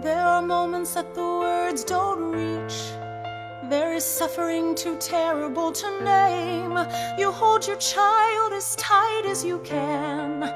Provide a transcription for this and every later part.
There are moments that the words don't reach. There is suffering too terrible to name. You hold your child as tight as you can.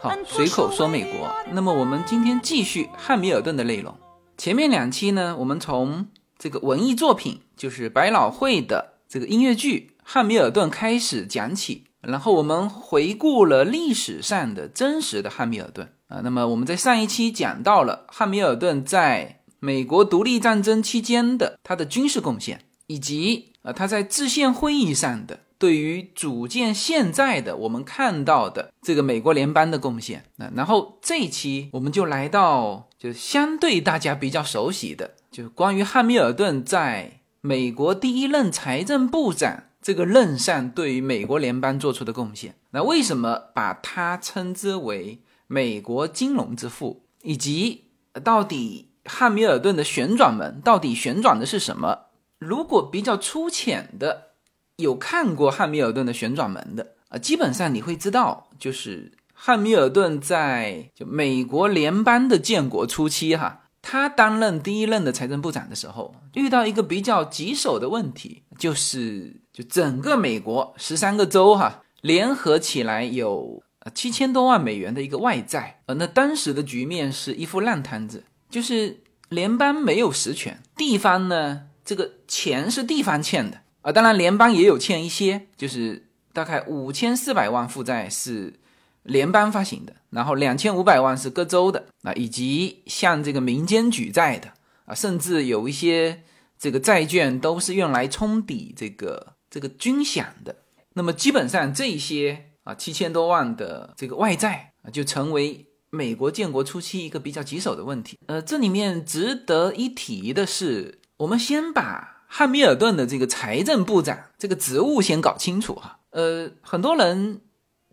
好，随口说美国。那么我们今天继续汉密尔顿的内容。前面两期呢，我们从这个文艺作品，就是百老汇的这个音乐剧《汉密尔顿》开始讲起，然后我们回顾了历史上的真实的汉密尔顿啊。那么我们在上一期讲到了汉密尔顿在美国独立战争期间的他的军事贡献，以及呃他在制宪会议上的对于组建现在的我们看到的这个美国联邦的贡献。那然后这一期我们就来到就是相对大家比较熟悉的，就是关于汉密尔顿在美国第一任财政部长这个任上对于美国联邦做出的贡献。那为什么把他称之为美国金融之父，以及到底？汉密尔顿的旋转门到底旋转的是什么？如果比较粗浅的有看过汉密尔顿的旋转门的啊，基本上你会知道，就是汉密尔顿在就美国联邦的建国初期哈，他担任第一任的财政部长的时候，遇到一个比较棘手的问题，就是就整个美国十三个州哈联合起来有呃七千多万美元的一个外债，呃，那当时的局面是一副烂摊子。就是联邦没有实权，地方呢，这个钱是地方欠的啊。当然，联邦也有欠一些，就是大概五千四百万负债是联邦发行的，然后两千五百万是各州的啊，以及向这个民间举债的啊，甚至有一些这个债券都是用来冲抵这个这个军饷的。那么基本上这些啊七千多万的这个外债啊，就成为。美国建国初期一个比较棘手的问题，呃，这里面值得一提的是，我们先把汉密尔顿的这个财政部长这个职务先搞清楚哈。呃，很多人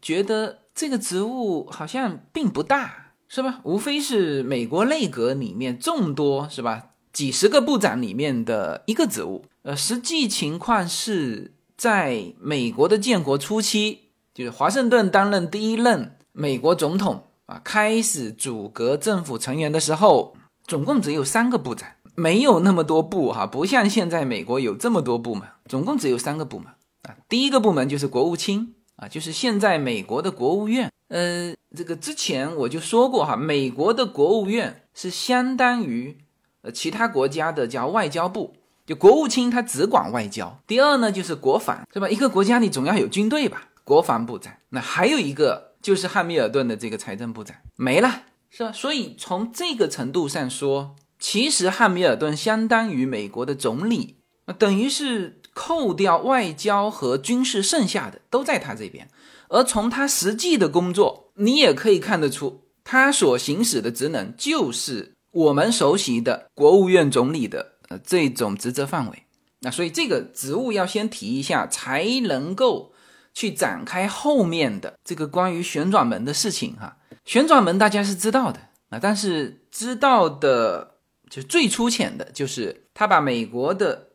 觉得这个职务好像并不大，是吧？无非是美国内阁里面众多是吧几十个部长里面的一个职务。呃，实际情况是在美国的建国初期，就是华盛顿担任第一任美国总统。啊，开始组阁政府成员的时候，总共只有三个部长，没有那么多部哈，不像现在美国有这么多部门，总共只有三个部门啊。第一个部门就是国务卿啊，就是现在美国的国务院。呃，这个之前我就说过哈，美国的国务院是相当于呃其他国家的叫外交部，就国务卿他只管外交。第二呢就是国防，是吧？一个国家你总要有军队吧，国防部长。那还有一个。就是汉密尔顿的这个财政部长没了，是吧？所以从这个程度上说，其实汉密尔顿相当于美国的总理，等于是扣掉外交和军事，剩下的都在他这边。而从他实际的工作，你也可以看得出，他所行使的职能就是我们熟悉的国务院总理的呃这种职责范围。那所以这个职务要先提一下，才能够。去展开后面的这个关于旋转门的事情哈，旋转门大家是知道的啊，但是知道的就最粗浅的就是他把美国的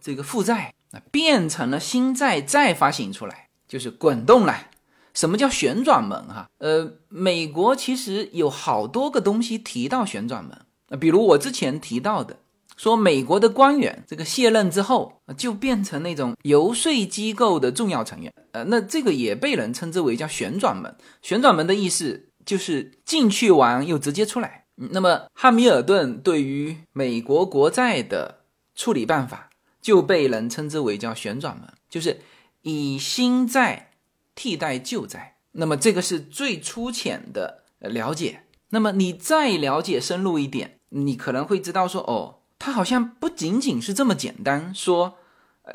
这个负债啊变成了新债再发行出来，就是滚动了。什么叫旋转门哈？呃，美国其实有好多个东西提到旋转门，比如我之前提到的。说美国的官员这个卸任之后，就变成那种游说机构的重要成员，呃，那这个也被人称之为叫旋转门。旋转门的意思就是进去玩又直接出来。那么汉密尔顿对于美国国债的处理办法，就被人称之为叫旋转门，就是以新债替代旧债。那么这个是最粗浅的了解。那么你再了解深入一点，你可能会知道说，哦。它好像不仅仅是这么简单，说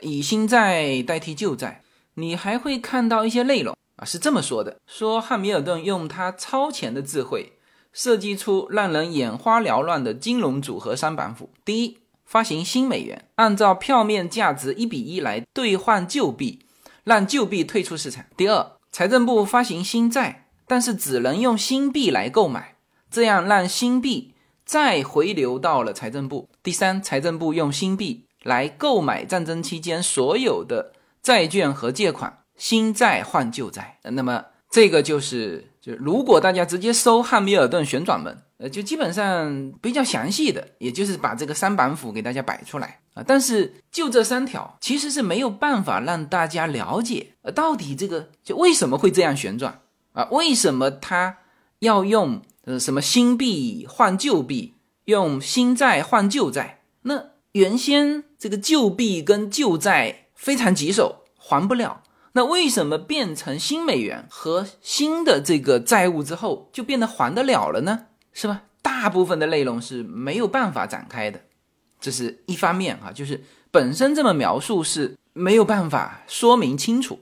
以新债代替旧债，你还会看到一些内容啊，是这么说的：说汉密尔顿用他超前的智慧，设计出让人眼花缭乱的金融组合三板斧。第一，发行新美元，按照票面价值一比一来兑换旧币，让旧币退出市场。第二，财政部发行新债，但是只能用新币来购买，这样让新币。再回流到了财政部。第三，财政部用新币来购买战争期间所有的债券和借款，新债换旧债。那么这个就是，就如果大家直接搜汉密尔顿旋转门，呃，就基本上比较详细的，也就是把这个三板斧给大家摆出来啊。但是就这三条，其实是没有办法让大家了解，呃，到底这个就为什么会这样旋转啊？为什么它要用呃什么新币换旧币，用新债换旧债？那原先这个旧币跟旧债非常棘手，还不了。那为什么变成新美元和新的这个债务之后就变得还得了了呢？是吧？大部分的内容是没有办法展开的，这是一方面啊，就是本身这么描述是没有办法说明清楚。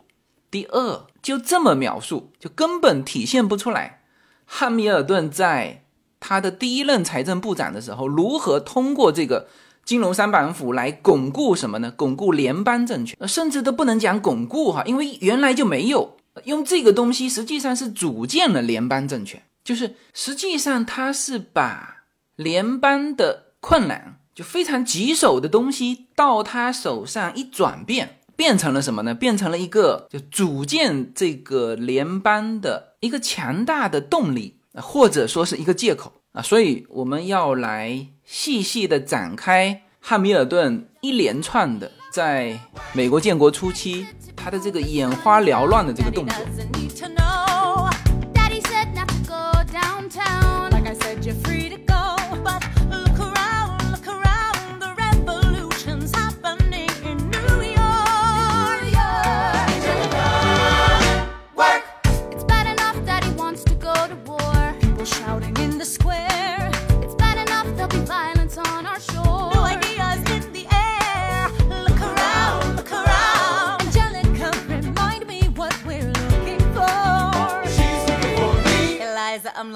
第二，就这么描述，就根本体现不出来汉密尔顿在他的第一任财政部长的时候如何通过这个。金融三板斧来巩固什么呢？巩固联邦政权，甚至都不能讲巩固哈，因为原来就没有用这个东西，实际上是组建了联邦政权。就是实际上他是把联邦的困难，就非常棘手的东西，到他手上一转变，变成了什么呢？变成了一个就组建这个联邦的一个强大的动力，或者说是一个借口啊。所以我们要来。细细的展开汉密尔顿一连串的在美国建国初期他的这个眼花缭乱的这个动作。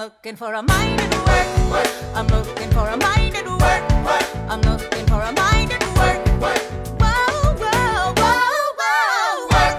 Looking for a mind to work. I'm looking for a mind to work. I'm looking for a mind to work. Whoa, whoa, whoa, whoa.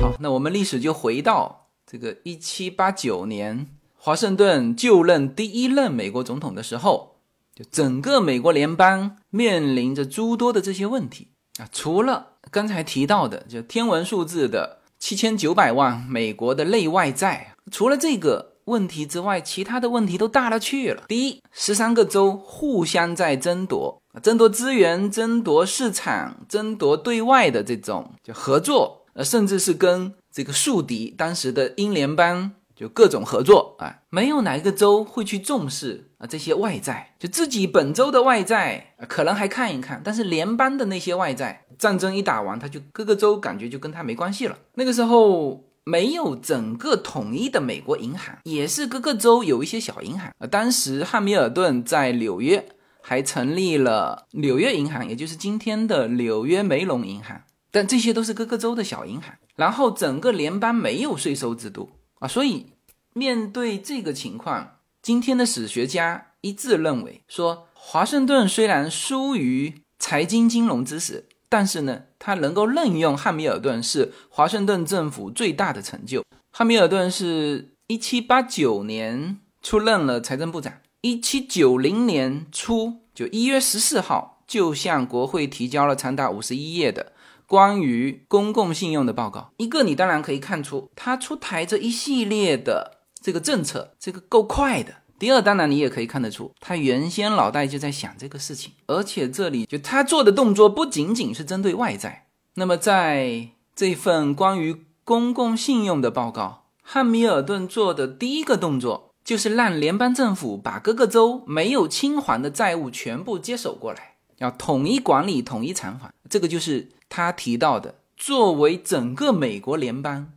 好，那我们历史就回到这个一七八九年，华盛顿就任第一任美国总统的时候，就整个美国联邦面临着诸多的这些问题啊，除了刚才提到的就天文数字的七千九百万美国的内外债，除了这个。问题之外，其他的问题都大了去了。第一，十三个州互相在争夺，争夺资源、争夺市场、争夺对外的这种就合作，呃，甚至是跟这个宿敌当时的英联邦就各种合作啊。没有哪一个州会去重视啊这些外债，就自己本州的外债可能还看一看，但是联邦的那些外债，战争一打完，他就各个州感觉就跟他没关系了。那个时候。没有整个统一的美国银行，也是各个州有一些小银行。当时汉密尔顿在纽约还成立了纽约银行，也就是今天的纽约梅隆银行。但这些都是各个州的小银行。然后整个联邦没有税收制度啊，所以面对这个情况，今天的史学家一致认为说，华盛顿虽然疏于财经金融知识。但是呢，他能够任用汉密尔顿是华盛顿政府最大的成就。汉密尔顿是一七八九年出任了财政部长，一七九零年初就一月十四号就向国会提交了长达五十一页的关于公共信用的报告。一个你当然可以看出，他出台这一系列的这个政策，这个够快的。第二，当然你也可以看得出，他原先脑袋就在想这个事情，而且这里就他做的动作不仅仅是针对外债。那么在这份关于公共信用的报告，汉密尔顿做的第一个动作就是让联邦政府把各个州没有清还的债务全部接手过来，要统一管理、统一偿还。这个就是他提到的，作为整个美国联邦，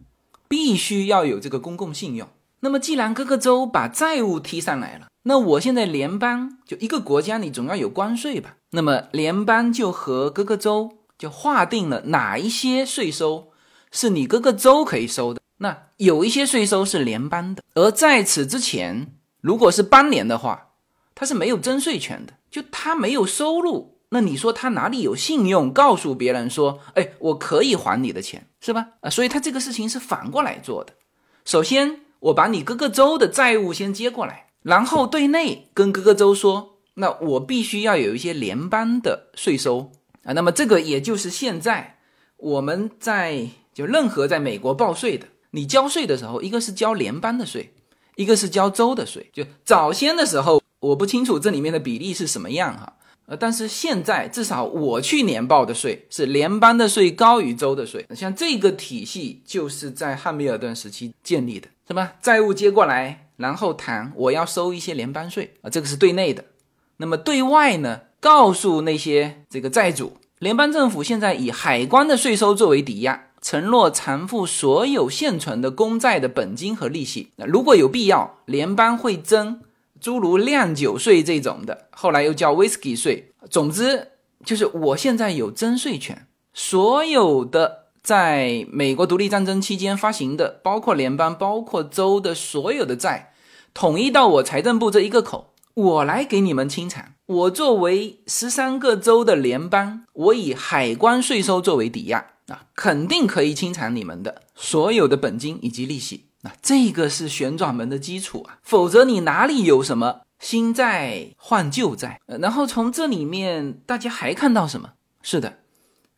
必须要有这个公共信用。那么，既然各个州把债务提上来了，那我现在联邦就一个国家，你总要有关税吧？那么联邦就和各个州就划定了哪一些税收是你各个州可以收的。那有一些税收是联邦的，而在此之前，如果是邦联的话，它是没有征税权的，就他没有收入，那你说他哪里有信用告诉别人说，哎，我可以还你的钱，是吧？啊，所以他这个事情是反过来做的，首先。我把你各个州的债务先接过来，然后对内跟各个州说，那我必须要有一些联邦的税收啊。那么这个也就是现在我们在就任何在美国报税的，你交税的时候，一个是交联邦的税，一个是交州的税。就早先的时候，我不清楚这里面的比例是什么样哈。呃，但是现在至少我去年报的税是联邦的税高于州的税。像这个体系就是在汉密尔顿时期建立的，是吧？债务接过来，然后谈我要收一些联邦税啊，这个是对内的。那么对外呢，告诉那些这个债主，联邦政府现在以海关的税收作为抵押，承诺偿付所有现存的公债的本金和利息。那如果有必要，联邦会征。诸如酿酒税这种的，后来又叫 whisky 税。总之，就是我现在有征税权。所有的在美国独立战争期间发行的，包括联邦、包括州的所有的债，统一到我财政部这一个口，我来给你们清偿。我作为十三个州的联邦，我以海关税收作为抵押啊，肯定可以清偿你们的所有的本金以及利息。那这个是旋转门的基础啊，否则你哪里有什么新债换旧债？然后从这里面大家还看到什么？是的，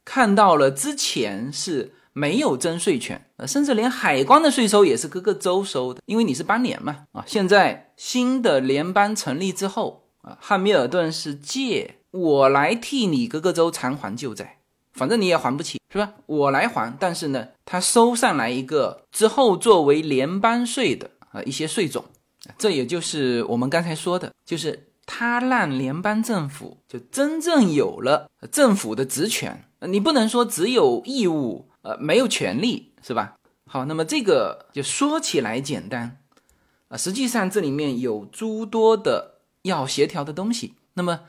看到了之前是没有征税权，呃，甚至连海关的税收也是各个州收的，因为你是邦联嘛，啊，现在新的联邦成立之后啊，汉密尔顿是借我来替你各个州偿还旧债。反正你也还不起，是吧？我来还，但是呢，他收上来一个之后作为联邦税的啊一些税种，这也就是我们刚才说的，就是他让联邦政府就真正有了政府的职权。你不能说只有义务，呃，没有权利，是吧？好，那么这个就说起来简单，啊，实际上这里面有诸多的要协调的东西。那么。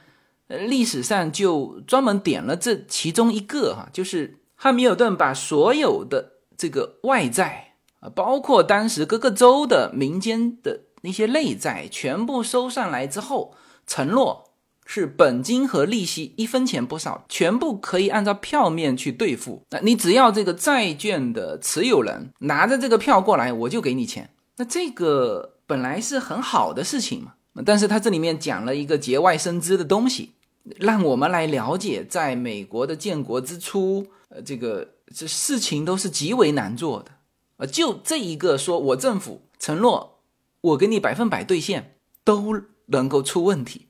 呃，历史上就专门点了这其中一个哈，就是汉密尔顿把所有的这个外债啊，包括当时各个州的民间的那些内债，全部收上来之后，承诺是本金和利息一分钱不少，全部可以按照票面去兑付。那你只要这个债券的持有人拿着这个票过来，我就给你钱。那这个本来是很好的事情嘛。但是他这里面讲了一个节外生枝的东西，让我们来了解，在美国的建国之初，呃，这个这事情都是极为难做的，呃，就这一个说我政府承诺我给你百分百兑现，都能够出问题，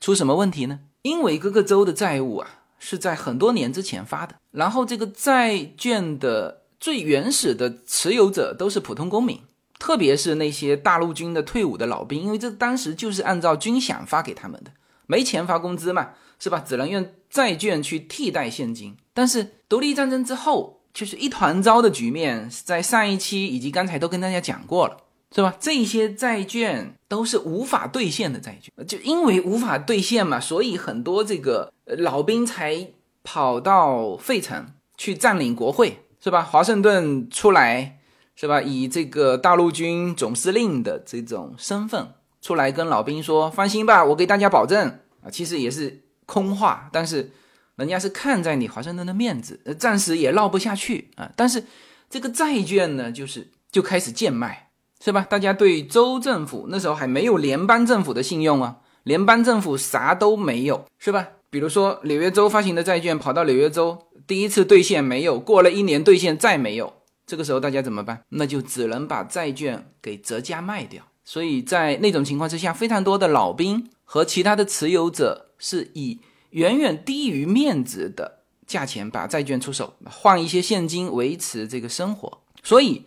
出什么问题呢？因为各个州的债务啊是在很多年之前发的，然后这个债券的最原始的持有者都是普通公民。特别是那些大陆军的退伍的老兵，因为这当时就是按照军饷发给他们的，没钱发工资嘛，是吧？只能用债券去替代现金。但是独立战争之后，就是一团糟的局面，在上一期以及刚才都跟大家讲过了，是吧？这些债券都是无法兑现的债券，就因为无法兑现嘛，所以很多这个老兵才跑到费城去占领国会，是吧？华盛顿出来。是吧？以这个大陆军总司令的这种身份出来跟老兵说：“放心吧，我给大家保证啊。”其实也是空话，但是人家是看在你华盛顿的面子，暂时也闹不下去啊。但是这个债券呢，就是就开始贱卖，是吧？大家对州政府那时候还没有联邦政府的信用啊，联邦政府啥都没有，是吧？比如说纽约州发行的债券跑到纽约州，第一次兑现没有，过了一年兑现再没有。这个时候大家怎么办？那就只能把债券给折价卖掉。所以在那种情况之下，非常多的老兵和其他的持有者是以远远低于面值的价钱把债券出手，换一些现金维持这个生活。所以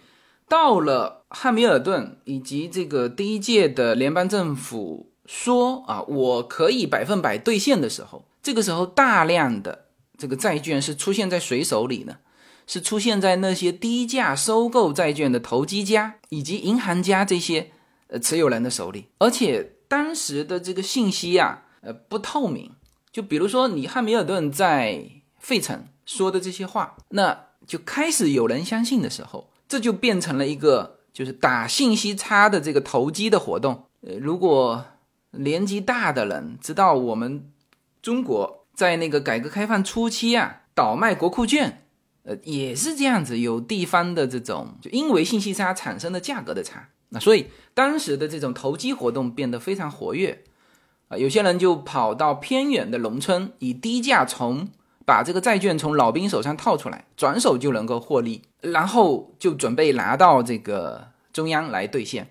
到了汉密尔顿以及这个第一届的联邦政府说啊，我可以百分百兑现的时候，这个时候大量的这个债券是出现在谁手里呢？是出现在那些低价收购债券的投机家以及银行家这些呃持有人的手里，而且当时的这个信息呀，呃不透明。就比如说你汉密尔顿在费城说的这些话，那就开始有人相信的时候，这就变成了一个就是打信息差的这个投机的活动。呃，如果年纪大的人知道我们中国在那个改革开放初期啊，倒卖国库券。也是这样子，有地方的这种，就因为信息差产生的价格的差，那所以当时的这种投机活动变得非常活跃，啊，有些人就跑到偏远的农村，以低价从把这个债券从老兵手上套出来，转手就能够获利，然后就准备拿到这个中央来兑现。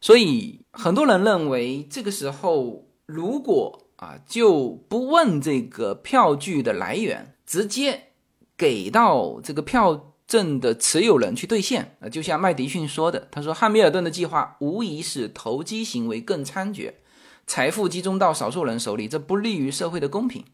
所以很多人认为这个时候如果啊就不问这个票据的来源，直接给到这个票证的持有人去兑现啊，就像麦迪逊说的，他说汉密尔顿的计划无疑使投机行为更猖獗，财富集中到少数人手里，这不利于社会的公平。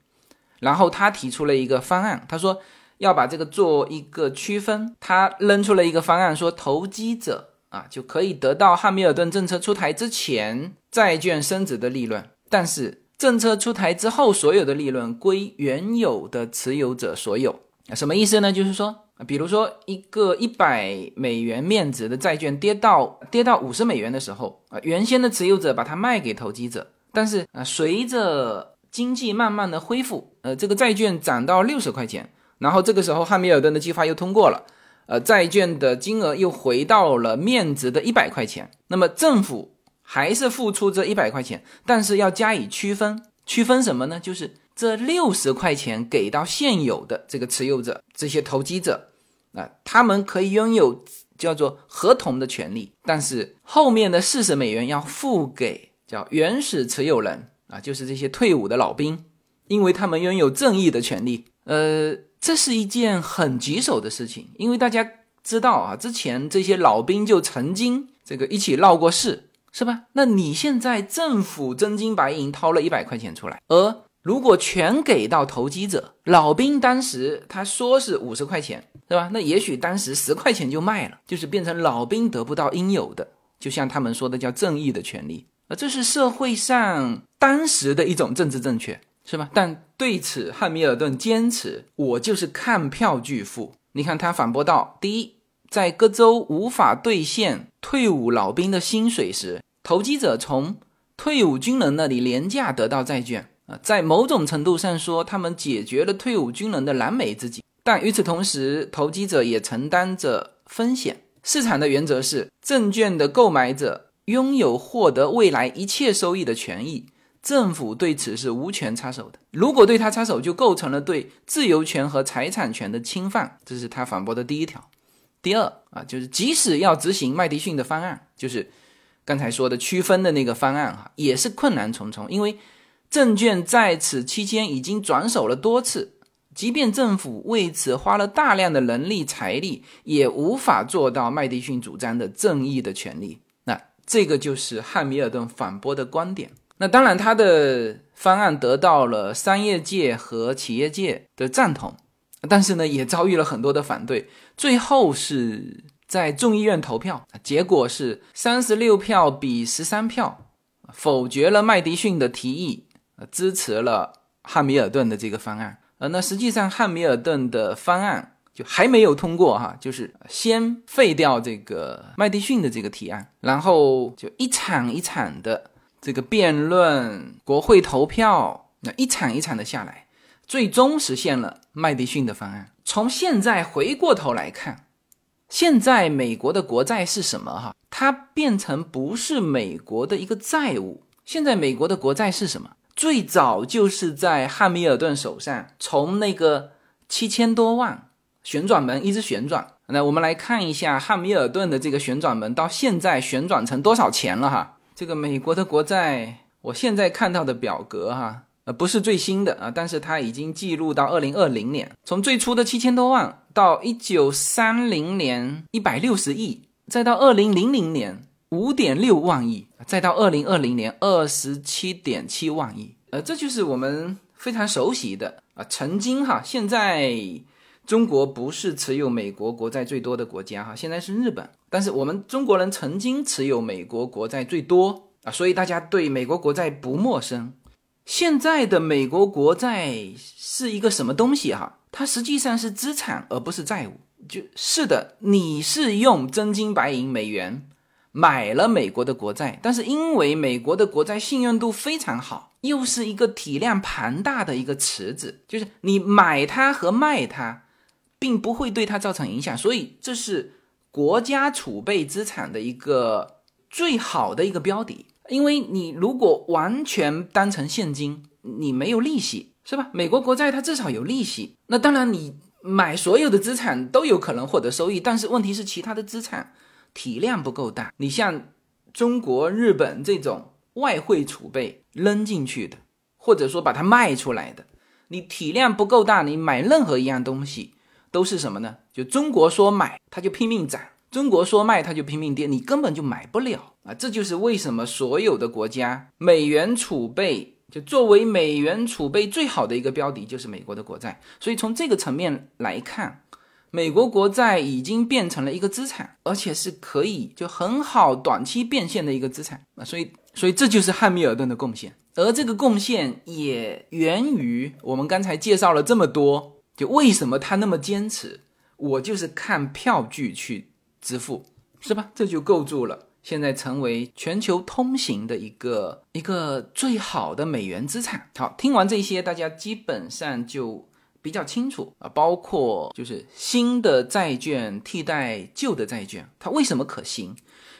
然后他提出了一个方案，他说要把这个做一个区分。他扔出了一个方案，说投机者啊就可以得到汉密尔顿政策出台之前债券升值的利润，但是政策出台之后，所有的利润归原有的持有者所有。什么意思呢？就是说，比如说一个一百美元面值的债券跌到跌到五十美元的时候啊，原先的持有者把它卖给投机者，但是啊，随着经济慢慢的恢复，呃，这个债券涨到六十块钱，然后这个时候汉密尔顿的计划又通过了，呃，债券的金额又回到了面值的一百块钱。那么政府还是付出这一百块钱，但是要加以区分，区分什么呢？就是这六十块钱给到现有的这个持有者，这些投机者，啊，他们可以拥有叫做合同的权利，但是后面的四十美元要付给叫原始持有人。啊，就是这些退伍的老兵，因为他们拥有正义的权利。呃，这是一件很棘手的事情，因为大家知道啊，之前这些老兵就曾经这个一起闹过事，是吧？那你现在政府真金白银掏了一百块钱出来，而如果全给到投机者，老兵当时他说是五十块钱，是吧？那也许当时十块钱就卖了，就是变成老兵得不到应有的，就像他们说的叫正义的权利。这是社会上当时的一种政治正确，是吧？但对此，汉密尔顿坚持，我就是看票据付。你看他反驳道：第一，在各州无法兑现退伍老兵的薪水时，投机者从退伍军人那里廉价得到债券在某种程度上说，他们解决了退伍军人的燃眉之急。但与此同时，投机者也承担着风险。市场的原则是，证券的购买者。拥有获得未来一切收益的权益，政府对此是无权插手的。如果对他插手，就构成了对自由权和财产权的侵犯。这是他反驳的第一条。第二啊，就是即使要执行麦迪逊的方案，就是刚才说的区分的那个方案哈，也是困难重重。因为证券在此期间已经转手了多次，即便政府为此花了大量的人力财力，也无法做到麦迪逊主张的正义的权利。那这个就是汉密尔顿反驳的观点。那当然，他的方案得到了商业界和企业界的赞同，但是呢，也遭遇了很多的反对。最后是在众议院投票，结果是三十六票比十三票，否决了麦迪逊的提议，支持了汉密尔顿的这个方案。呃，那实际上汉密尔顿的方案。就还没有通过哈，就是先废掉这个麦迪逊的这个提案，然后就一场一场的这个辩论、国会投票，那一场一场的下来，最终实现了麦迪逊的方案。从现在回过头来看，现在美国的国债是什么哈？它变成不是美国的一个债务。现在美国的国债是什么？最早就是在汉密尔顿手上，从那个七千多万。旋转门一直旋转，那我们来看一下汉密尔顿的这个旋转门到现在旋转成多少钱了哈？这个美国的国债，我现在看到的表格哈，呃不是最新的啊，但是它已经记录到二零二零年，从最初的七千多万到一九三零年一百六十亿，再到二零零零年五点六万亿，再到二零二零年二十七点七万亿，呃，这就是我们非常熟悉的啊，曾经哈，现在。中国不是持有美国国债最多的国家哈，现在是日本。但是我们中国人曾经持有美国国债最多啊，所以大家对美国国债不陌生。现在的美国国债是一个什么东西哈？它实际上是资产而不是债务。就是的，你是用真金白银美元买了美国的国债，但是因为美国的国债信用度非常好，又是一个体量庞大的一个池子，就是你买它和卖它。并不会对它造成影响，所以这是国家储备资产的一个最好的一个标的。因为你如果完全当成现金，你没有利息，是吧？美国国债它至少有利息。那当然，你买所有的资产都有可能获得收益，但是问题是其他的资产体量不够大。你像中国、日本这种外汇储备扔进去的，或者说把它卖出来的。你体量不够大，你买任何一样东西都是什么呢？就中国说买，它就拼命涨；中国说卖，它就拼命跌，你根本就买不了啊！这就是为什么所有的国家美元储备就作为美元储备最好的一个标的，就是美国的国债。所以从这个层面来看，美国国债已经变成了一个资产，而且是可以就很好短期变现的一个资产啊！所以，所以这就是汉密尔顿的贡献。而这个贡献也源于我们刚才介绍了这么多，就为什么他那么坚持，我就是看票据去支付，是吧？这就构筑了现在成为全球通行的一个一个最好的美元资产。好，听完这些，大家基本上就比较清楚啊，包括就是新的债券替代旧的债券，它为什么可行？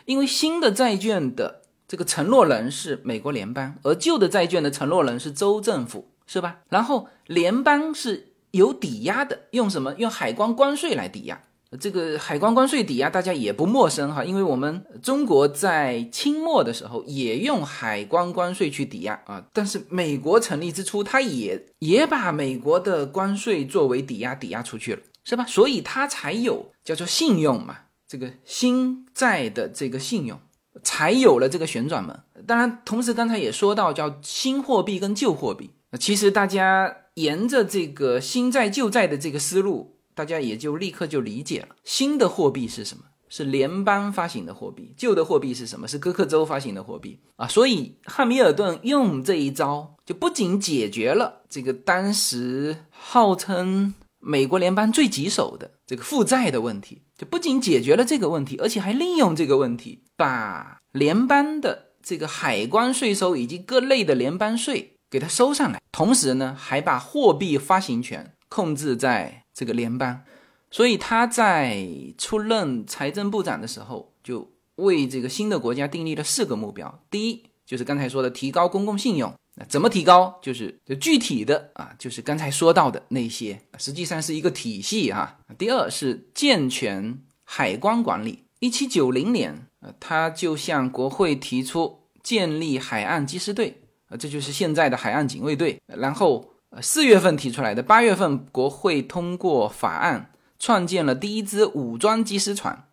因为新的债券的。这个承诺人是美国联邦，而旧的债券的承诺人是州政府，是吧？然后联邦是有抵押的，用什么？用海关关税来抵押。这个海关关税抵押大家也不陌生哈，因为我们中国在清末的时候也用海关关税去抵押啊。但是美国成立之初，它也也把美国的关税作为抵押抵押出去了，是吧？所以它才有叫做信用嘛，这个新债的这个信用。才有了这个旋转门。当然，同时刚才也说到叫新货币跟旧货币。其实大家沿着这个新债旧债的这个思路，大家也就立刻就理解了。新的货币是什么？是联邦发行的货币。旧的货币是什么？是哥克州发行的货币啊。所以汉密尔顿用这一招，就不仅解决了这个当时号称美国联邦最棘手的这个负债的问题。就不仅解决了这个问题，而且还利用这个问题，把联邦的这个海关税收以及各类的联邦税给它收上来。同时呢，还把货币发行权控制在这个联邦。所以他在出任财政部长的时候，就为这个新的国家订立了四个目标。第一，就是刚才说的提高公共信用。那怎么提高？就是就具体的啊，就是刚才说到的那些，实际上是一个体系哈。第二是健全海关管理。一七九零年，他就向国会提出建立海岸缉私队，啊，这就是现在的海岸警卫队。然后，四月份提出来的，八月份国会通过法案，创建了第一支武装缉私船。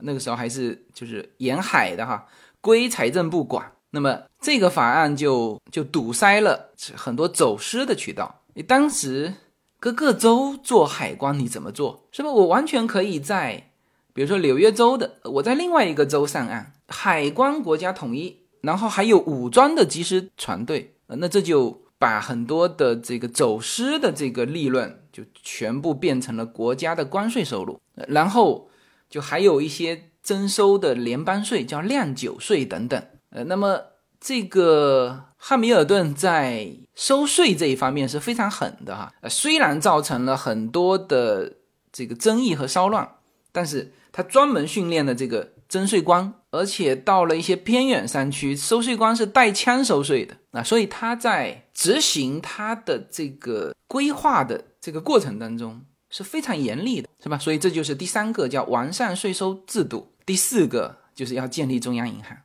那个时候还是就是沿海的哈，归财政部管。那么这个法案就就堵塞了很多走私的渠道。你当时各个州做海关，你怎么做？是吧？我完全可以在，比如说纽约州的，我在另外一个州上岸，海关国家统一，然后还有武装的缉师船队，那这就把很多的这个走私的这个利润就全部变成了国家的关税收入，然后就还有一些征收的联邦税，叫酿酒税等等。呃，那么这个汉密尔顿在收税这一方面是非常狠的哈。呃，虽然造成了很多的这个争议和骚乱，但是他专门训练了这个征税官，而且到了一些偏远山区，收税官是带枪收税的啊。所以他在执行他的这个规划的这个过程当中是非常严厉的，是吧？所以这就是第三个叫完善税收制度，第四个就是要建立中央银行。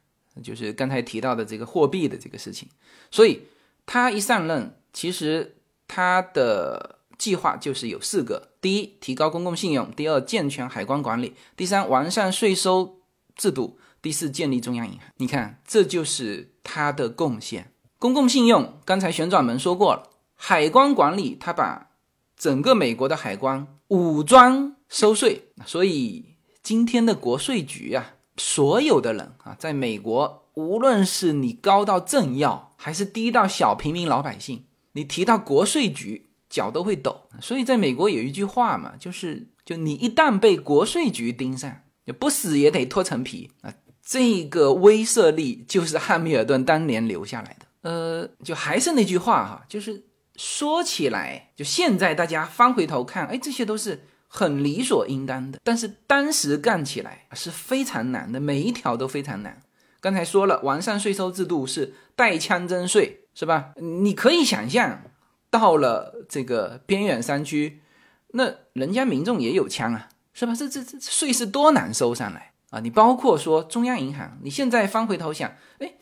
就是刚才提到的这个货币的这个事情，所以他一上任，其实他的计划就是有四个：第一，提高公共信用；第二，健全海关管理；第三，完善税收制度；第四，建立中央银行。你看，这就是他的贡献。公共信用，刚才旋转门说过了；海关管理，他把整个美国的海关武装收税，所以今天的国税局啊。所有的人啊，在美国，无论是你高到政要，还是低到小平民老百姓，你提到国税局，脚都会抖。所以，在美国有一句话嘛，就是就你一旦被国税局盯上，就不死也得脱层皮啊。这个威慑力就是汉密尔顿当年留下来的。呃，就还是那句话哈，就是说起来，就现在大家翻回头看，哎，这些都是。很理所应当的，但是当时干起来是非常难的，每一条都非常难。刚才说了，完善税收制度是带枪征税，是吧？你可以想象，到了这个边远山区，那人家民众也有枪啊，是吧？这这这税是多难收上来啊，你包括说中央银行，你现在翻回头想，哎，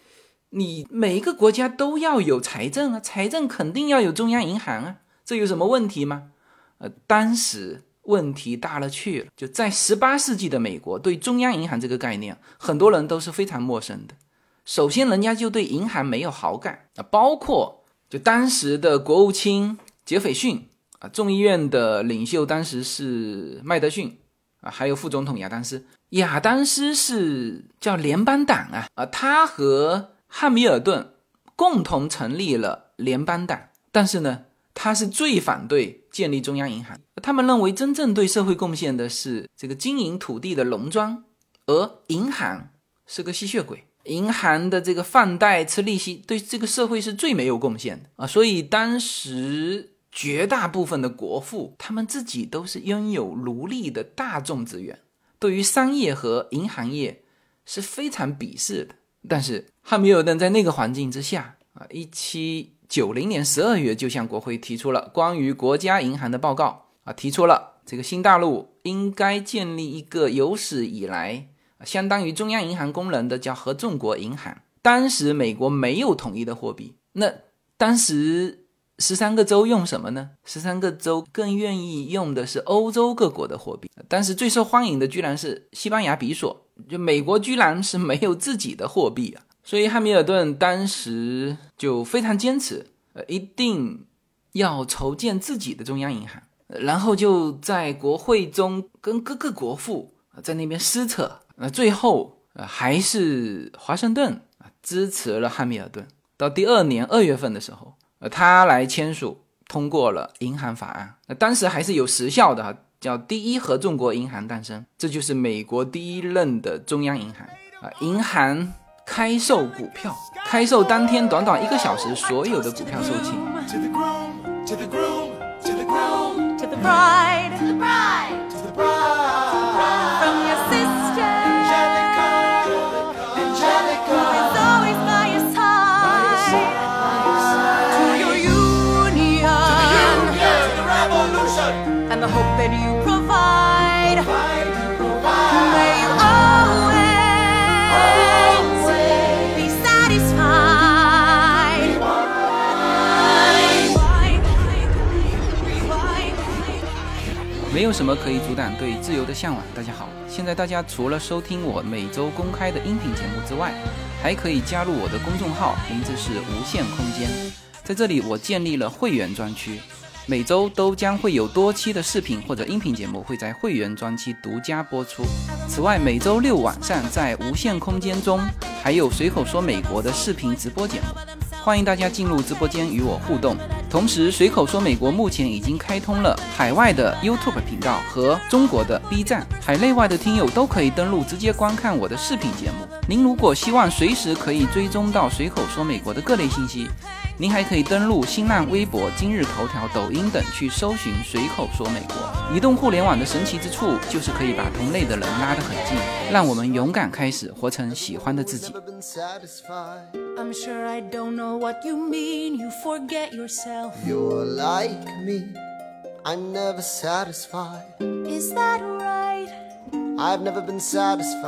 你每一个国家都要有财政啊，财政肯定要有中央银行啊，这有什么问题吗？呃，当时问题大了去了，就在十八世纪的美国，对中央银行这个概念，很多人都是非常陌生的。首先，人家就对银行没有好感啊，包括就当时的国务卿杰斐逊啊，众议院的领袖当时是麦德逊啊，还有副总统亚当斯。亚当斯是叫联邦党啊，啊，他和汉密尔顿共同成立了联邦党，但是呢，他是最反对建立中央银行。他们认为真正对社会贡献的是这个经营土地的农庄，而银行是个吸血鬼，银行的这个放贷吃利息，对这个社会是最没有贡献的啊。所以当时绝大部分的国父，他们自己都是拥有奴隶的大众资源。对于商业和银行业是非常鄙视的，但是汉密尔顿在那个环境之下啊，一七九零年十二月就向国会提出了关于国家银行的报告啊，提出了这个新大陆应该建立一个有史以来相当于中央银行功能的叫合众国银行。当时美国没有统一的货币，那当时。十三个州用什么呢？十三个州更愿意用的是欧洲各国的货币，但是最受欢迎的居然是西班牙比索。就美国居然是没有自己的货币啊！所以汉密尔顿当时就非常坚持，呃，一定要筹建自己的中央银行，然后就在国会中跟各个国父在那边撕扯。那最后呃还是华盛顿啊支持了汉密尔顿。到第二年二月份的时候。呃，他来签署通过了银行法案，那当时还是有时效的哈，叫第一合众国银行诞生，这就是美国第一任的中央银行啊。银行开售股票，开售当天短短一个小时，所有的股票售罄。有什么可以阻挡对自由的向往。大家好，现在大家除了收听我每周公开的音频节目之外，还可以加入我的公众号，名字是无限空间。在这里，我建立了会员专区，每周都将会有多期的视频或者音频节目会在会员专区独家播出。此外，每周六晚上在无限空间中还有随口说美国的视频直播节目。欢迎大家进入直播间与我互动。同时，随口说美国目前已经开通了海外的 YouTube 频道和中国的 B 站，海内外的听友都可以登录直接观看我的视频节目。您如果希望随时可以追踪到随口说美国的各类信息，您还可以登录新浪微博、今日头条、抖音等去搜寻随口说美国。移动互联网的神奇之处就是可以把同类的人拉得很近，让我们勇敢开始活成喜欢的自己。I'm sure I don't know what you mean. You forget yourself. You're like me. I'm never satisfied. Is that right? I've never been satisfied.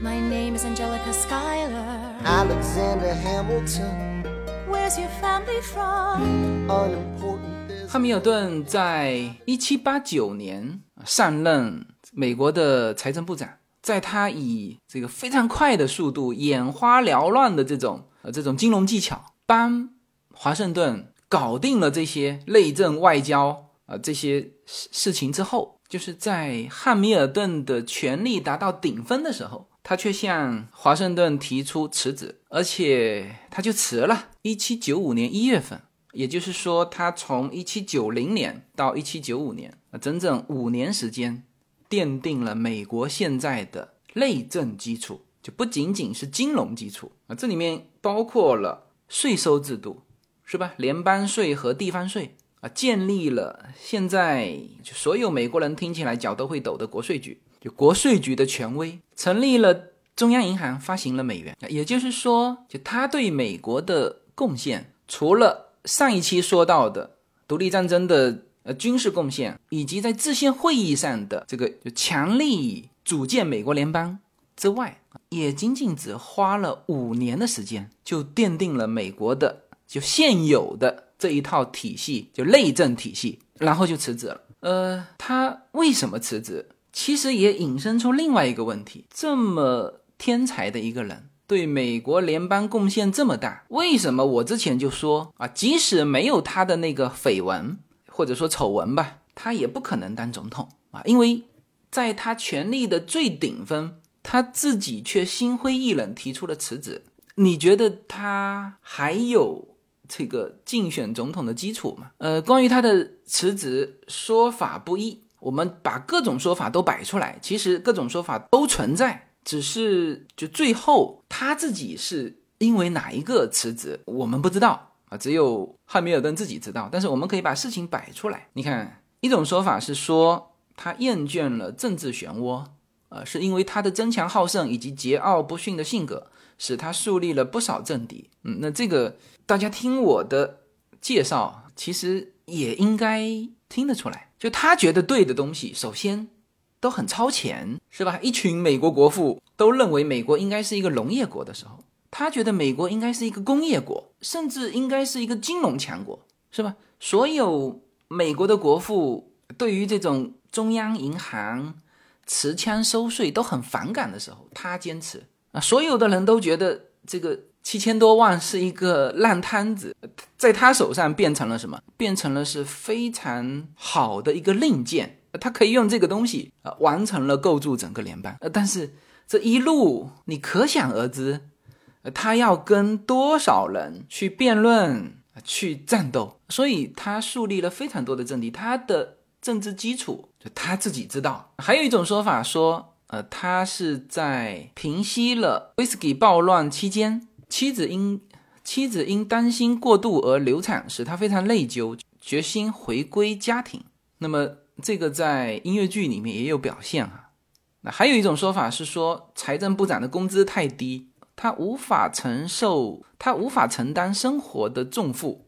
My name is Angelica Schuyler. Alexander Hamilton. Where's your family from? Unimportant. 汉密尔顿在一七八九年上任美国的财政部长。在他以这个非常快的速度、眼花缭乱的这种呃这种金融技巧，帮华盛顿搞定了这些内政、外交啊这些事事情之后，就是在汉密尔顿的权力达到顶峰的时候，他却向华盛顿提出辞职，而且他就辞了。一七九五年一月份，也就是说，他从一七九零年到一七九五年啊，整整五年时间。奠定了美国现在的内政基础，就不仅仅是金融基础啊，这里面包括了税收制度，是吧？联邦税和地方税啊，建立了现在就所有美国人听起来脚都会抖的国税局，就国税局的权威，成立了中央银行，发行了美元。也就是说，就他对美国的贡献，除了上一期说到的独立战争的。呃军事贡献，以及在制宪会议上的这个就强力组建美国联邦之外，也仅仅只花了五年的时间，就奠定了美国的就现有的这一套体系，就内政体系，然后就辞职了。呃，他为什么辞职？其实也引申出另外一个问题：这么天才的一个人，对美国联邦贡献这么大，为什么我之前就说啊，即使没有他的那个绯闻或者说丑闻吧，他也不可能当总统啊？因为在他权力的最顶峰，他自己却心灰意冷提出了辞职。你觉得他还有这个竞选总统的基础吗？呃，关于他的辞职，说法不一。我们把各种说法都摆出来，其实各种说法都存在，只是就最后他自己是因为哪一个辞职，我们不知道啊，只有汉密尔顿自己知道。但是我们可以把事情摆出来，你看，一种说法是说他厌倦了政治漩涡，呃，是因为他的争强好胜以及桀骜不驯的性格，使他树立了不少政敌。嗯，那这个大家听我的介绍，其实也应该听得出来。就他觉得对的东西，首先都很超前，是吧？一群美国国父都认为美国应该是一个农业国的时候，他觉得美国应该是一个工业国，甚至应该是一个金融强国，是吧？所有美国的国父对于这种中央银行持枪收税都很反感的时候，他坚持啊，所有的人都觉得这个。七千多万是一个烂摊子，在他手上变成了什么？变成了是非常好的一个令箭，他可以用这个东西啊，完成了构筑整个联邦。呃，但是这一路你可想而知，他要跟多少人去辩论、去战斗，所以他树立了非常多的政敌，他的政治基础就他自己知道。还有一种说法说，呃，他是在平息了威士忌暴乱期间。妻子因妻子因担心过度而流产，使他非常内疚，决心回归家庭。那么这个在音乐剧里面也有表现哈。那还有一种说法是说，财政部长的工资太低，他无法承受，他无法承担生活的重负，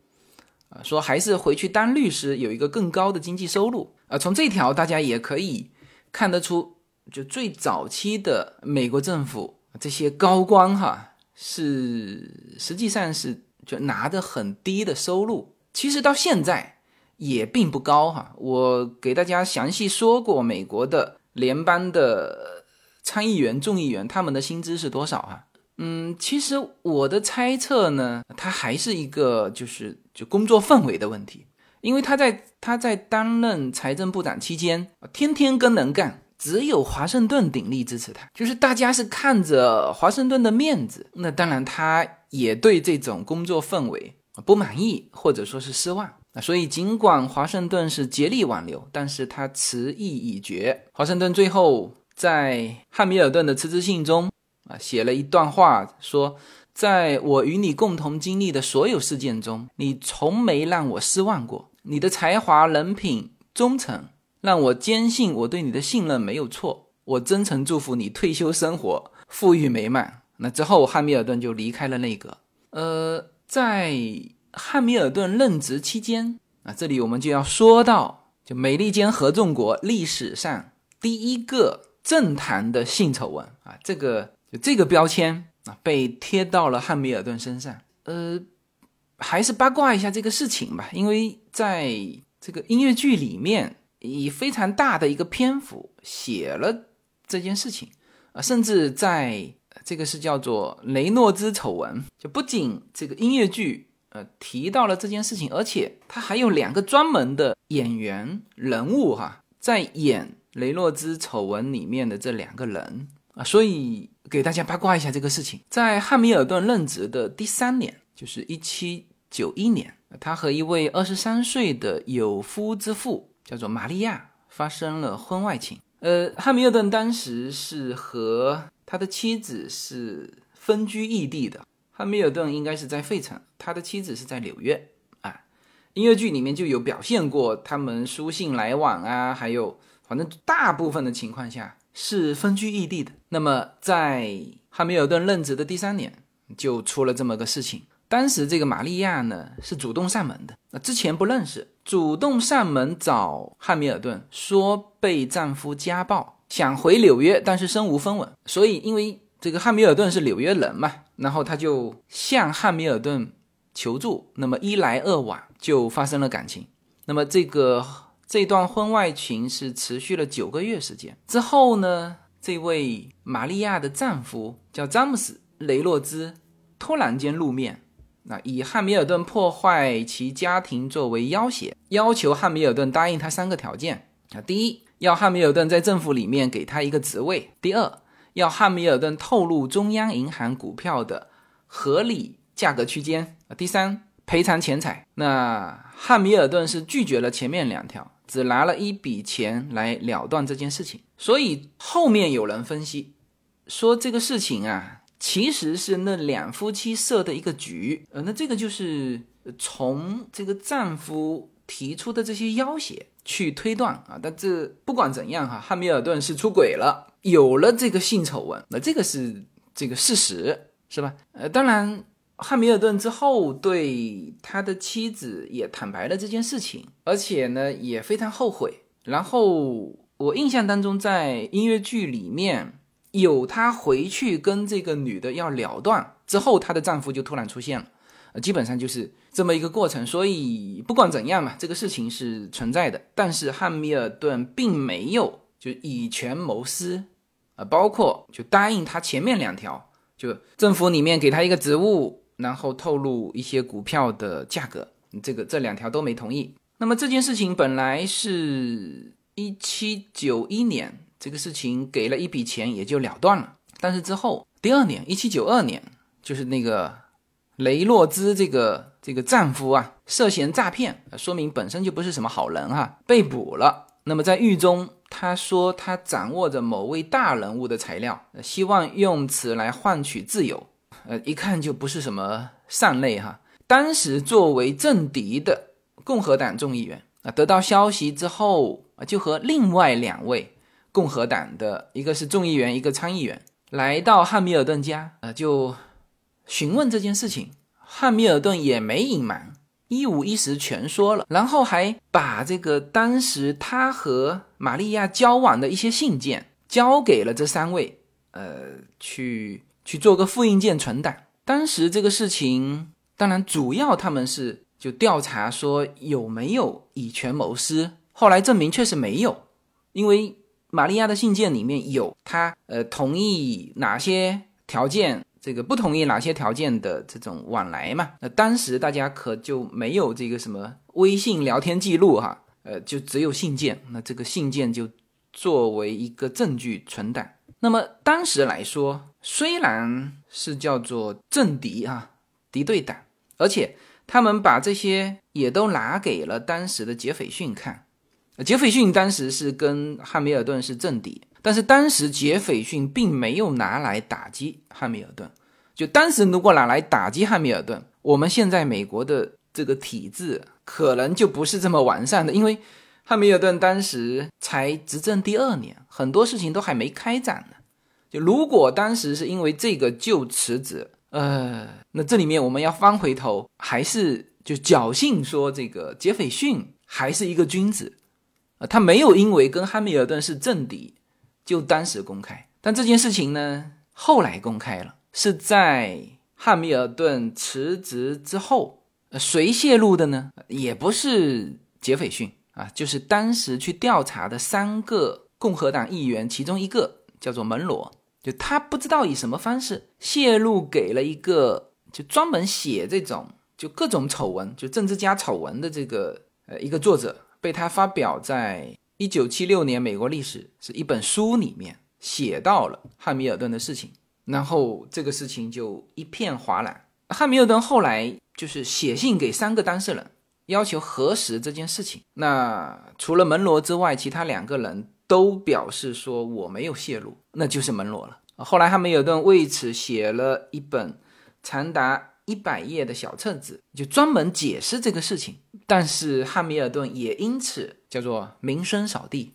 啊，说还是回去当律师，有一个更高的经济收入。啊，从这条大家也可以看得出，就最早期的美国政府这些高官哈。是，实际上是就拿的很低的收入，其实到现在也并不高哈。我给大家详细说过，美国的联邦的参议员、众议员他们的薪资是多少哈？嗯，其实我的猜测呢，他还是一个就是就工作氛围的问题，因为他在他在担任财政部长期间，天天跟人干。只有华盛顿鼎力支持他，就是大家是看着华盛顿的面子，那当然他也对这种工作氛围不满意，或者说是失望啊。所以尽管华盛顿是竭力挽留，但是他辞意已决。华盛顿最后在汉密尔顿的辞职信中啊写了一段话，说：“在我与你共同经历的所有事件中，你从没让我失望过。你的才华、人品、忠诚。”让我坚信我对你的信任没有错。我真诚祝福你退休生活富裕美满。那之后，汉密尔顿就离开了内阁。呃，在汉密尔顿任职期间啊，这里我们就要说到，就美利坚合众国历史上第一个政坛的性丑闻啊，这个就这个标签啊，被贴到了汉密尔顿身上。呃，还是八卦一下这个事情吧，因为在这个音乐剧里面。以非常大的一个篇幅写了这件事情啊，甚至在这个是叫做雷诺兹丑闻，就不仅这个音乐剧呃提到了这件事情，而且他还有两个专门的演员人物哈，在演雷诺兹丑闻里面的这两个人啊，所以给大家八卦一下这个事情，在汉密尔顿任职的第三年，就是一七九一年，他和一位二十三岁的有夫之妇。叫做玛利亚发生了婚外情。呃，汉密尔顿当时是和他的妻子是分居异地的。汉密尔顿应该是在费城，他的妻子是在纽约。啊，音乐剧里面就有表现过他们书信来往啊，还有反正大部分的情况下是分居异地的。那么在汉密尔顿任职的第三年，就出了这么个事情。当时这个玛利亚呢是主动上门的，那之前不认识，主动上门找汉密尔顿，说被丈夫家暴，想回纽约，但是身无分文，所以因为这个汉密尔顿是纽约人嘛，然后他就向汉密尔顿求助，那么一来二往就发生了感情，那么这个这段婚外情是持续了九个月时间之后呢，这位玛利亚的丈夫叫詹姆斯·雷诺兹，突然间露面。那以汉密尔顿破坏其家庭作为要挟，要求汉密尔顿答应他三个条件啊：第一，要汉密尔顿在政府里面给他一个职位；第二，要汉密尔顿透露中央银行股票的合理价格区间；第三，赔偿钱财。那汉密尔顿是拒绝了前面两条，只拿了一笔钱来了断这件事情。所以后面有人分析说这个事情啊。其实是那两夫妻设的一个局，呃，那这个就是从这个丈夫提出的这些要挟去推断啊。但这不管怎样哈，汉密尔顿是出轨了，有了这个性丑闻，那这个是这个事实，是吧？呃，当然，汉密尔顿之后对他的妻子也坦白了这件事情，而且呢也非常后悔。然后我印象当中，在音乐剧里面。有她回去跟这个女的要了断之后，她的丈夫就突然出现了，呃，基本上就是这么一个过程。所以不管怎样嘛，这个事情是存在的。但是汉密尔顿并没有就以权谋私，啊，包括就答应他前面两条，就政府里面给他一个职务，然后透露一些股票的价格，这个这两条都没同意。那么这件事情本来是一七九一年。这个事情给了一笔钱也就了断了，但是之后第二年，一七九二年，就是那个雷诺兹这个这个丈夫啊，涉嫌诈骗，说明本身就不是什么好人哈，被捕了。那么在狱中，他说他掌握着某位大人物的材料，希望用此来换取自由。呃，一看就不是什么善类哈。当时作为政敌的共和党众议员啊，得到消息之后啊，就和另外两位。共和党的一个是众议员，一个参议员来到汉密尔顿家，呃，就询问这件事情。汉密尔顿也没隐瞒，一五一十全说了，然后还把这个当时他和玛利亚交往的一些信件交给了这三位，呃，去去做个复印件存档。当时这个事情，当然主要他们是就调查说有没有以权谋私，后来证明确实没有，因为。玛利亚的信件里面有他呃同意哪些条件，这个不同意哪些条件的这种往来嘛？那当时大家可就没有这个什么微信聊天记录哈，呃，就只有信件。那这个信件就作为一个证据存档。那么当时来说，虽然是叫做政敌啊，敌对党，而且他们把这些也都拿给了当时的杰斐逊看。杰斐逊当时是跟汉密尔顿是政敌，但是当时杰斐逊并没有拿来打击汉密尔顿。就当时如果拿来打击汉密尔顿，我们现在美国的这个体制可能就不是这么完善的，因为汉密尔顿当时才执政第二年，很多事情都还没开展呢。就如果当时是因为这个就辞职，呃，那这里面我们要翻回头，还是就侥幸说这个杰斐逊还是一个君子。他没有因为跟汉密尔顿是政敌，就当时公开。但这件事情呢，后来公开了，是在汉密尔顿辞职之后。谁泄露的呢？也不是杰斐逊啊，就是当时去调查的三个共和党议员其中一个，叫做门罗。就他不知道以什么方式泄露给了一个就专门写这种就各种丑闻，就政治家丑闻的这个呃一个作者。被他发表在一九七六年美国历史是一本书里面写到了汉密尔顿的事情，然后这个事情就一片哗然。汉密尔顿后来就是写信给三个当事人，要求核实这件事情。那除了门罗之外，其他两个人都表示说我没有泄露，那就是门罗了。后来汉密尔顿为此写了一本长达。一百页的小册子，就专门解释这个事情。但是汉密尔顿也因此叫做名声扫地，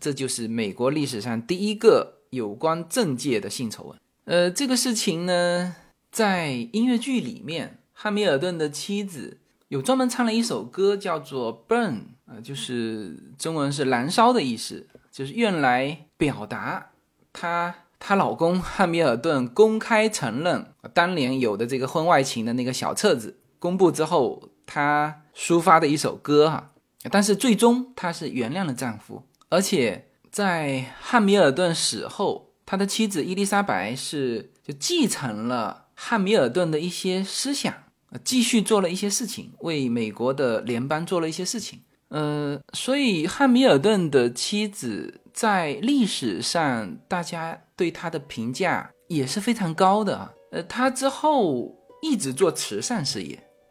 这就是美国历史上第一个有关政界的性丑闻。呃，这个事情呢，在音乐剧里面汉密尔顿的妻子有专门唱了一首歌，叫做《Burn》，呃，就是中文是“燃烧”的意思，就是用来表达她她老公汉密尔顿公开承认当年有的这个婚外情的那个小册子公布之后，她抒发的一首歌哈。但是最终她是原谅了丈夫，而且在汉密尔顿死后，他的妻子伊丽莎白是就继承了汉密尔顿的一些思想。继续做了一些事情，为美国的联邦做了一些事情。呃，所以汉密尔顿的妻子在历史上，大家对他的评价也是非常高的。呃，他之后一直做慈善事业。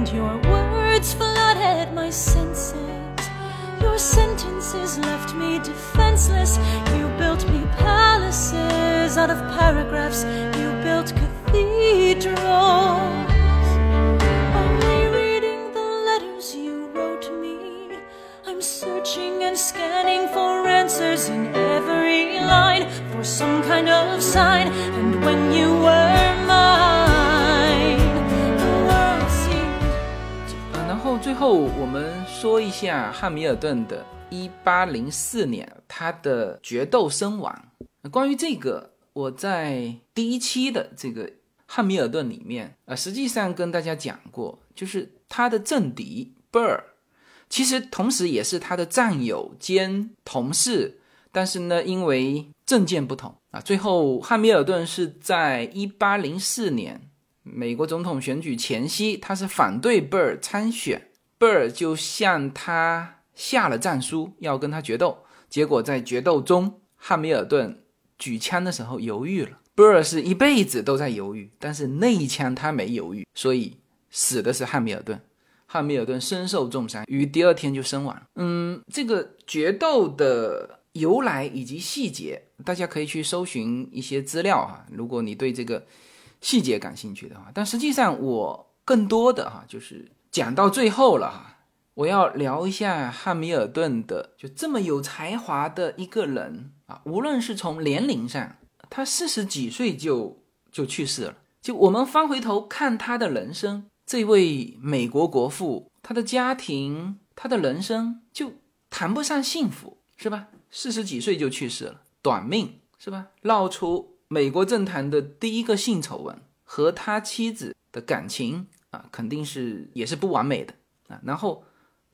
And your words flooded my senses. Your sentences left me defenseless. You built me palaces out of paragraphs. You built cathedrals. Only reading the letters you wrote me, I'm searching and scanning for answers in every line for some kind of sign. And when you were 后我们说一下汉密尔顿的1804年他的决斗身亡。关于这个，我在第一期的这个汉密尔顿里面啊，实际上跟大家讲过，就是他的政敌 Burr。其实同时也是他的战友兼同事，但是呢，因为政见不同啊，最后汉密尔顿是在一八零四年美国总统选举前夕，他是反对贝尔参选，贝尔就向他下了战书，要跟他决斗。结果在决斗中，汉密尔顿举枪的时候犹豫了，贝尔是一辈子都在犹豫，但是那一枪他没犹豫，所以死的是汉密尔顿。汉密尔顿身受重伤，于第二天就身亡。嗯，这个决斗的由来以及细节，大家可以去搜寻一些资料哈。如果你对这个细节感兴趣的话，但实际上我更多的哈就是讲到最后了哈，我要聊一下汉密尔顿的，就这么有才华的一个人啊，无论是从年龄上，他四十几岁就就去世了，就我们翻回头看他的人生。这位美国国父，他的家庭，他的人生就谈不上幸福，是吧？四十几岁就去世了，短命，是吧？闹出美国政坛的第一个性丑闻，和他妻子的感情啊，肯定是也是不完美的啊。然后，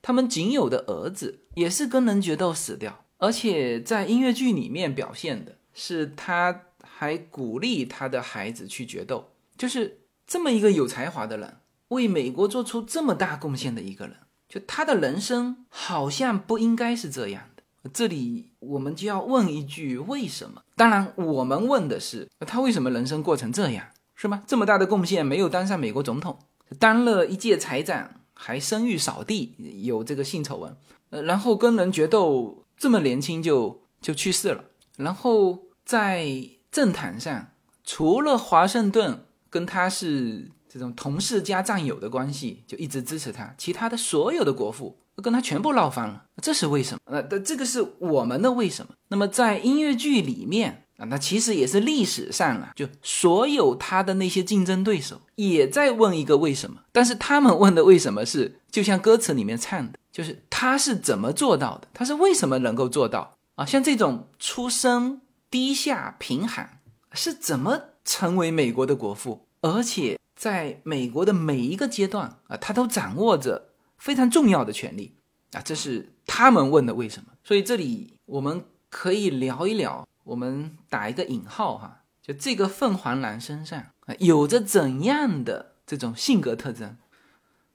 他们仅有的儿子也是跟人决斗死掉，而且在音乐剧里面表现的是他还鼓励他的孩子去决斗，就是这么一个有才华的人。为美国做出这么大贡献的一个人，就他的人生好像不应该是这样的。这里我们就要问一句：为什么？当然，我们问的是他为什么人生过成这样，是吗？这么大的贡献没有当上美国总统，当了一届财长，还声誉扫地，有这个性丑闻，呃，然后跟人决斗，这么年轻就就去世了。然后在政坛上，除了华盛顿跟他是。这种同事加战友的关系，就一直支持他。其他的所有的国父跟他全部闹翻了，这是为什么？那的这个是我们的为什么？那么在音乐剧里面啊，那其实也是历史上啊，就所有他的那些竞争对手也在问一个为什么。但是他们问的为什么是，就像歌词里面唱的，就是他是怎么做到的？他是为什么能够做到啊？像这种出身低下贫寒，是怎么成为美国的国父？而且。在美国的每一个阶段啊，他都掌握着非常重要的权利啊，这是他们问的为什么。所以这里我们可以聊一聊，我们打一个引号哈，就这个凤凰男身上啊有着怎样的这种性格特征？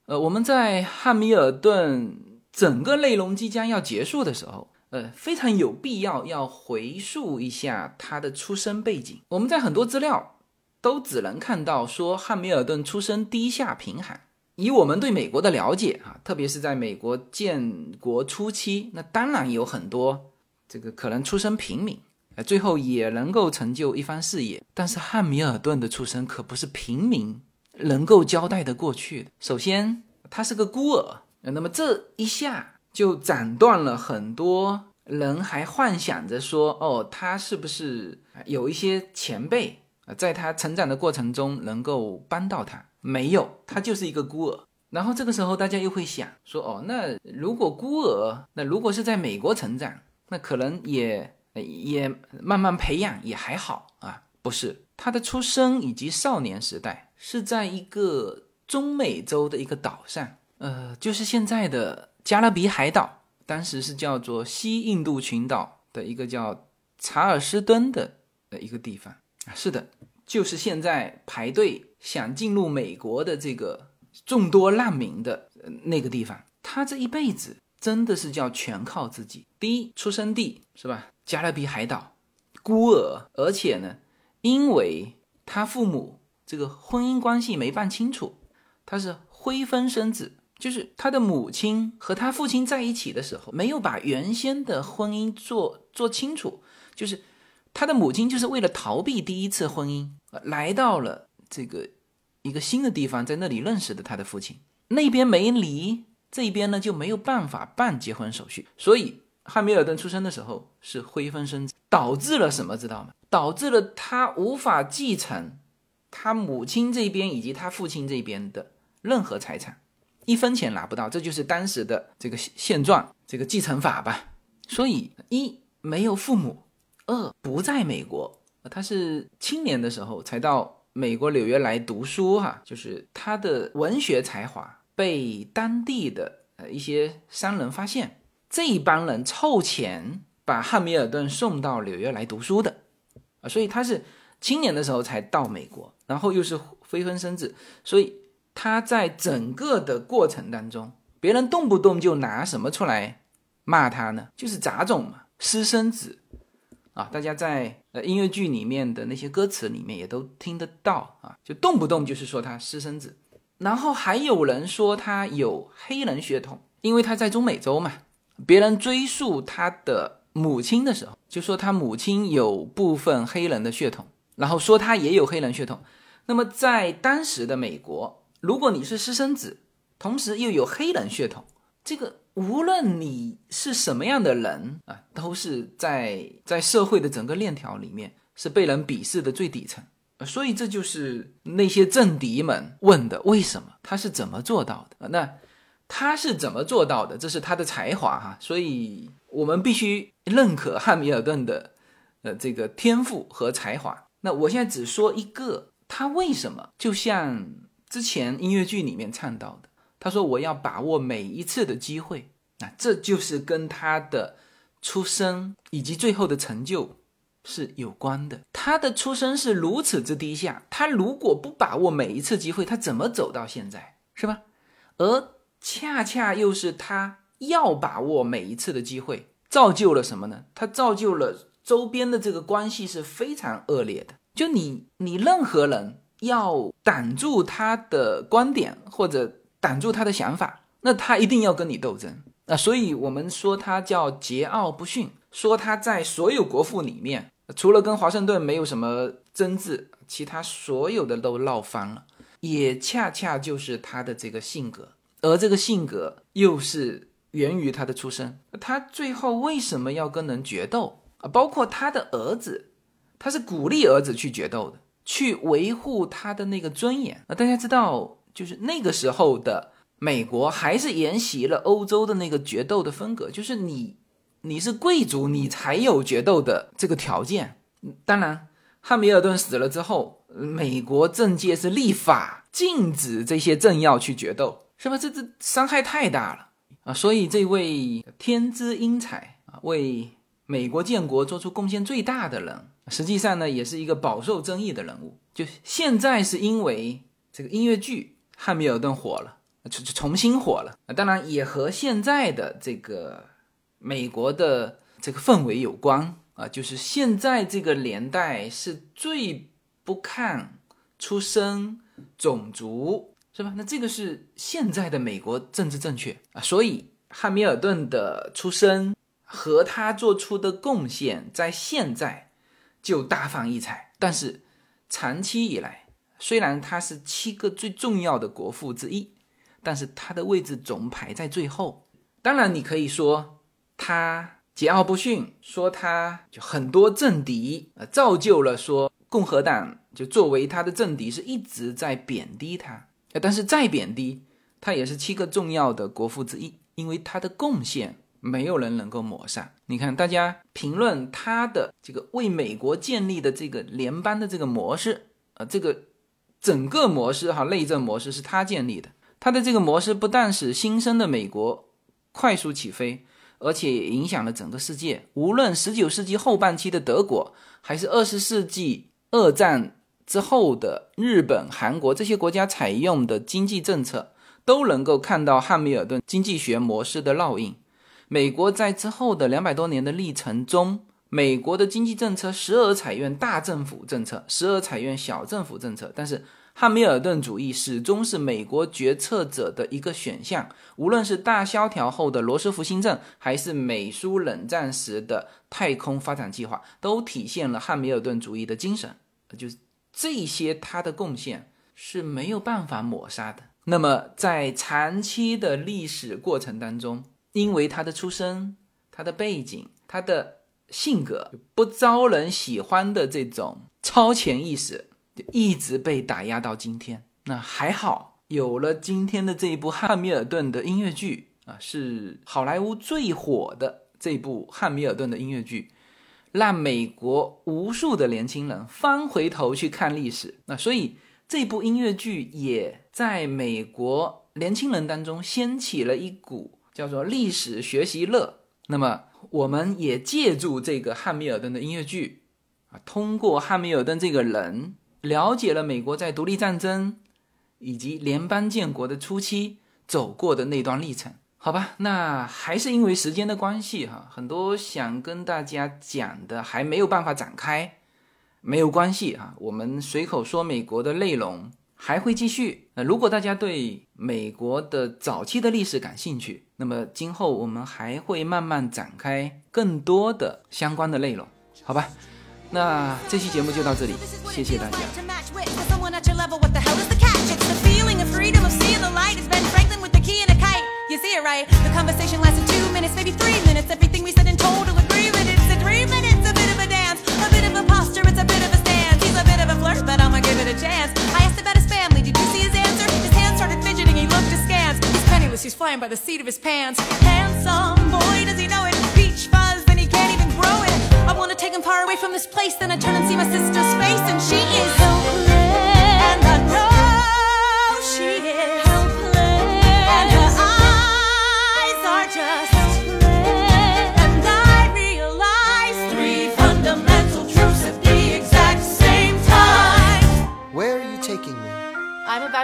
呃，我们在汉密尔顿整个内容即将要结束的时候，呃，非常有必要要回溯一下他的出生背景。我们在很多资料。都只能看到说汉密尔顿出身低下贫寒。以我们对美国的了解啊，特别是在美国建国初期，那当然有很多这个可能出身平民，呃，最后也能够成就一番事业。但是汉密尔顿的出身可不是平民能够交代的过去的。首先，他是个孤儿，那么这一下就斩断了很多人还幻想着说，哦，他是不是有一些前辈，在他成长的过程中能够帮到他？没有，他就是一个孤儿。然后这个时候，大家又会想说：哦，那如果孤儿，那如果是在美国成长，那可能也也慢慢培养也还好啊。不是，他的出生以及少年时代是在一个中美洲的一个岛上，呃，就是现在的加勒比海岛，当时是叫做西印度群岛的一个叫查尔斯敦的呃一个地方啊。是的，就是现在排队。想进入美国的这个众多难民的那个地方，他这一辈子真的是叫全靠自己。第一，出生地是吧？加勒比海岛，孤儿，而且呢，因为他父母这个婚姻关系没办清楚，他是灰分生子，就是他的母亲和他父亲在一起的时候，没有把原先的婚姻做做清楚，就是他的母亲就是为了逃避第一次婚姻，来到了。这个一个新的地方，在那里认识的他的父亲，那边没离，这边呢就没有办法办结婚手续，所以汉密尔顿出生的时候是灰分身子，导致了什么知道吗？导致了他无法继承他母亲这边以及他父亲这边的任何财产，一分钱拿不到，这就是当时的这个现状，这个继承法吧。所以一没有父母，二不在美国，他是青年的时候才到。美国纽约来读书，哈，就是他的文学才华被当地的呃一些商人发现，这一帮人凑钱把汉密尔顿送到纽约来读书的，啊，所以他是青年的时候才到美国，然后又是非婚生子，所以他在整个的过程当中，别人动不动就拿什么出来骂他呢？就是杂种嘛，私生子。啊，大家在呃音乐剧里面的那些歌词里面也都听得到啊，就动不动就是说他私生子，然后还有人说他有黑人血统，因为他在中美洲嘛。别人追溯他的母亲的时候，就说他母亲有部分黑人的血统，然后说他也有黑人血统。那么在当时的美国，如果你是私生子，同时又有黑人血统，这个。无论你是什么样的人啊，都是在在社会的整个链条里面是被人鄙视的最底层。所以这就是那些政敌们问的：为什么他是怎么做到的？那他是怎么做到的？这是他的才华哈。所以我们必须认可汉密尔顿的呃这个天赋和才华。那我现在只说一个，他为什么就像之前音乐剧里面唱到的。他说：“我要把握每一次的机会，那这就是跟他的出生以及最后的成就是有关的。他的出生是如此之低下，他如果不把握每一次机会，他怎么走到现在，是吧？而恰恰又是他要把握每一次的机会，造就了什么呢？他造就了周边的这个关系是非常恶劣的。就你，你任何人要挡住他的观点或者。”挡住他的想法，那他一定要跟你斗争啊！所以我们说他叫桀骜不驯，说他在所有国父里面，除了跟华盛顿没有什么争执，其他所有的都闹翻了，也恰恰就是他的这个性格，而这个性格又是源于他的出身。他最后为什么要跟人决斗啊？包括他的儿子，他是鼓励儿子去决斗的，去维护他的那个尊严啊！大家知道。就是那个时候的美国，还是沿袭了欧洲的那个决斗的风格。就是你，你是贵族，你才有决斗的这个条件。当然，汉密尔顿死了之后，美国政界是立法禁止这些政要去决斗，是吧？这这伤害太大了啊！所以，这位天资英才啊，为美国建国做出贡献最大的人，实际上呢，也是一个饱受争议的人物。就现在是因为这个音乐剧。汉密尔顿火了，就就重新火了。当然也和现在的这个美国的这个氛围有关啊。就是现在这个年代是最不看出生、种族，是吧？那这个是现在的美国政治正确啊。所以汉密尔顿的出生和他做出的贡献，在现在就大放异彩。但是长期以来，虽然他是七个最重要的国父之一，但是他的位置总排在最后。当然，你可以说他。桀骜不驯，说他就很多政敌，呃，造就了说共和党就作为他的政敌是一直在贬低他，但是再贬低他也是七个重要的国父之一，因为他的贡献没有人能够抹杀。你看，大家评论他的这个为美国建立的这个联邦的这个模式，呃，这个整个模式哈，内政模式是他建立的，他的这个模式不但使新生的美国快速起飞。而且也影响了整个世界。无论十九世纪后半期的德国，还是二十世纪二战之后的日本、韩国这些国家采用的经济政策，都能够看到汉密尔顿经济学模式的烙印。美国在之后的两百多年的历程中，美国的经济政策时而采用大政府政策，时而采用小政府政策，但是。汉密尔顿主义始终是美国决策者的一个选项，无论是大萧条后的罗斯福新政，还是美苏冷战时的太空发展计划，都体现了汉密尔顿主义的精神。就是这些，他的贡献是没有办法抹杀的。那么，在长期的历史过程当中，因为他的出身、他的背景、他的性格不招人喜欢的这种超前意识。就一直被打压到今天，那还好有了今天的这一部汉密尔顿的音乐剧啊，是好莱坞最火的这部汉密尔顿的音乐剧，让美国无数的年轻人翻回头去看历史。那所以这部音乐剧也在美国年轻人当中掀起了一股叫做历史学习热。那么我们也借助这个汉密尔顿的音乐剧啊，通过汉密尔顿这个人。了解了美国在独立战争以及联邦建国的初期走过的那段历程，好吧，那还是因为时间的关系哈，很多想跟大家讲的还没有办法展开，没有关系哈，我们随口说美国的内容还会继续。那如果大家对美国的早期的历史感兴趣，那么今后我们还会慢慢展开更多的相关的内容，好吧。那这期节目就到这里，谢谢大家。It right? The conversation lasted two minutes, maybe three minutes. Everything we said in total agreement. It's a three minutes, a bit of a dance, a bit of a posture, it's a bit of a stance. He's a bit of a flirt, but I'ma give it a chance. I asked about his family, did you see his answer? His hands started fidgeting, he looked askance. He's penniless, he's flying by the seat of his pants. Handsome boy, does he know it? Peach fuzz, and he can't even grow it. I wanna take him far away from this place, then I turn and see my sister's face, and she is helpless.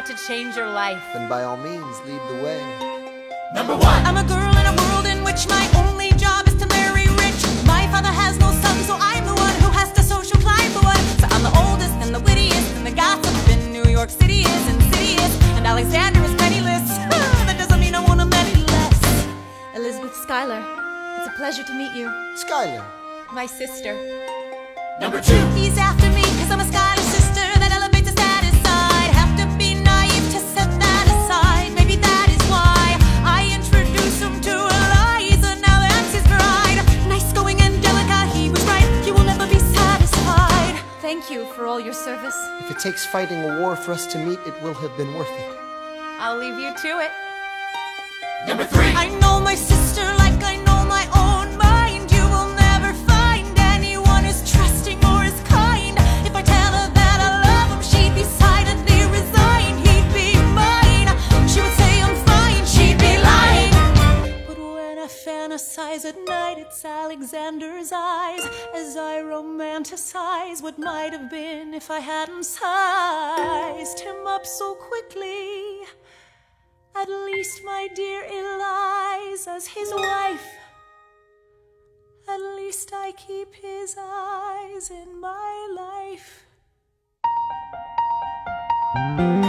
To change your life. Then by all means, lead the way. Number one. I'm a girl in a world in which my only job is to marry rich. My father has no son, so I'm the one who has to social climb the one. So I'm the oldest and the wittiest, and the gossip in New York City is insidious. And Alexander is penniless. that doesn't mean I want him any less. Elizabeth Schuyler, it's a pleasure to meet you. Skylar. My sister. Number two. He's after me because I'm a Schuyler Thank you for all your service. If it takes fighting a war for us to meet, it will have been worth it. I'll leave you to it. Number three. I know my sister at night, it's Alexander's eyes as I romanticize what might have been if I hadn't sized him up so quickly. At least, my dear Eliza's his wife. At least I keep his eyes in my life. 拜。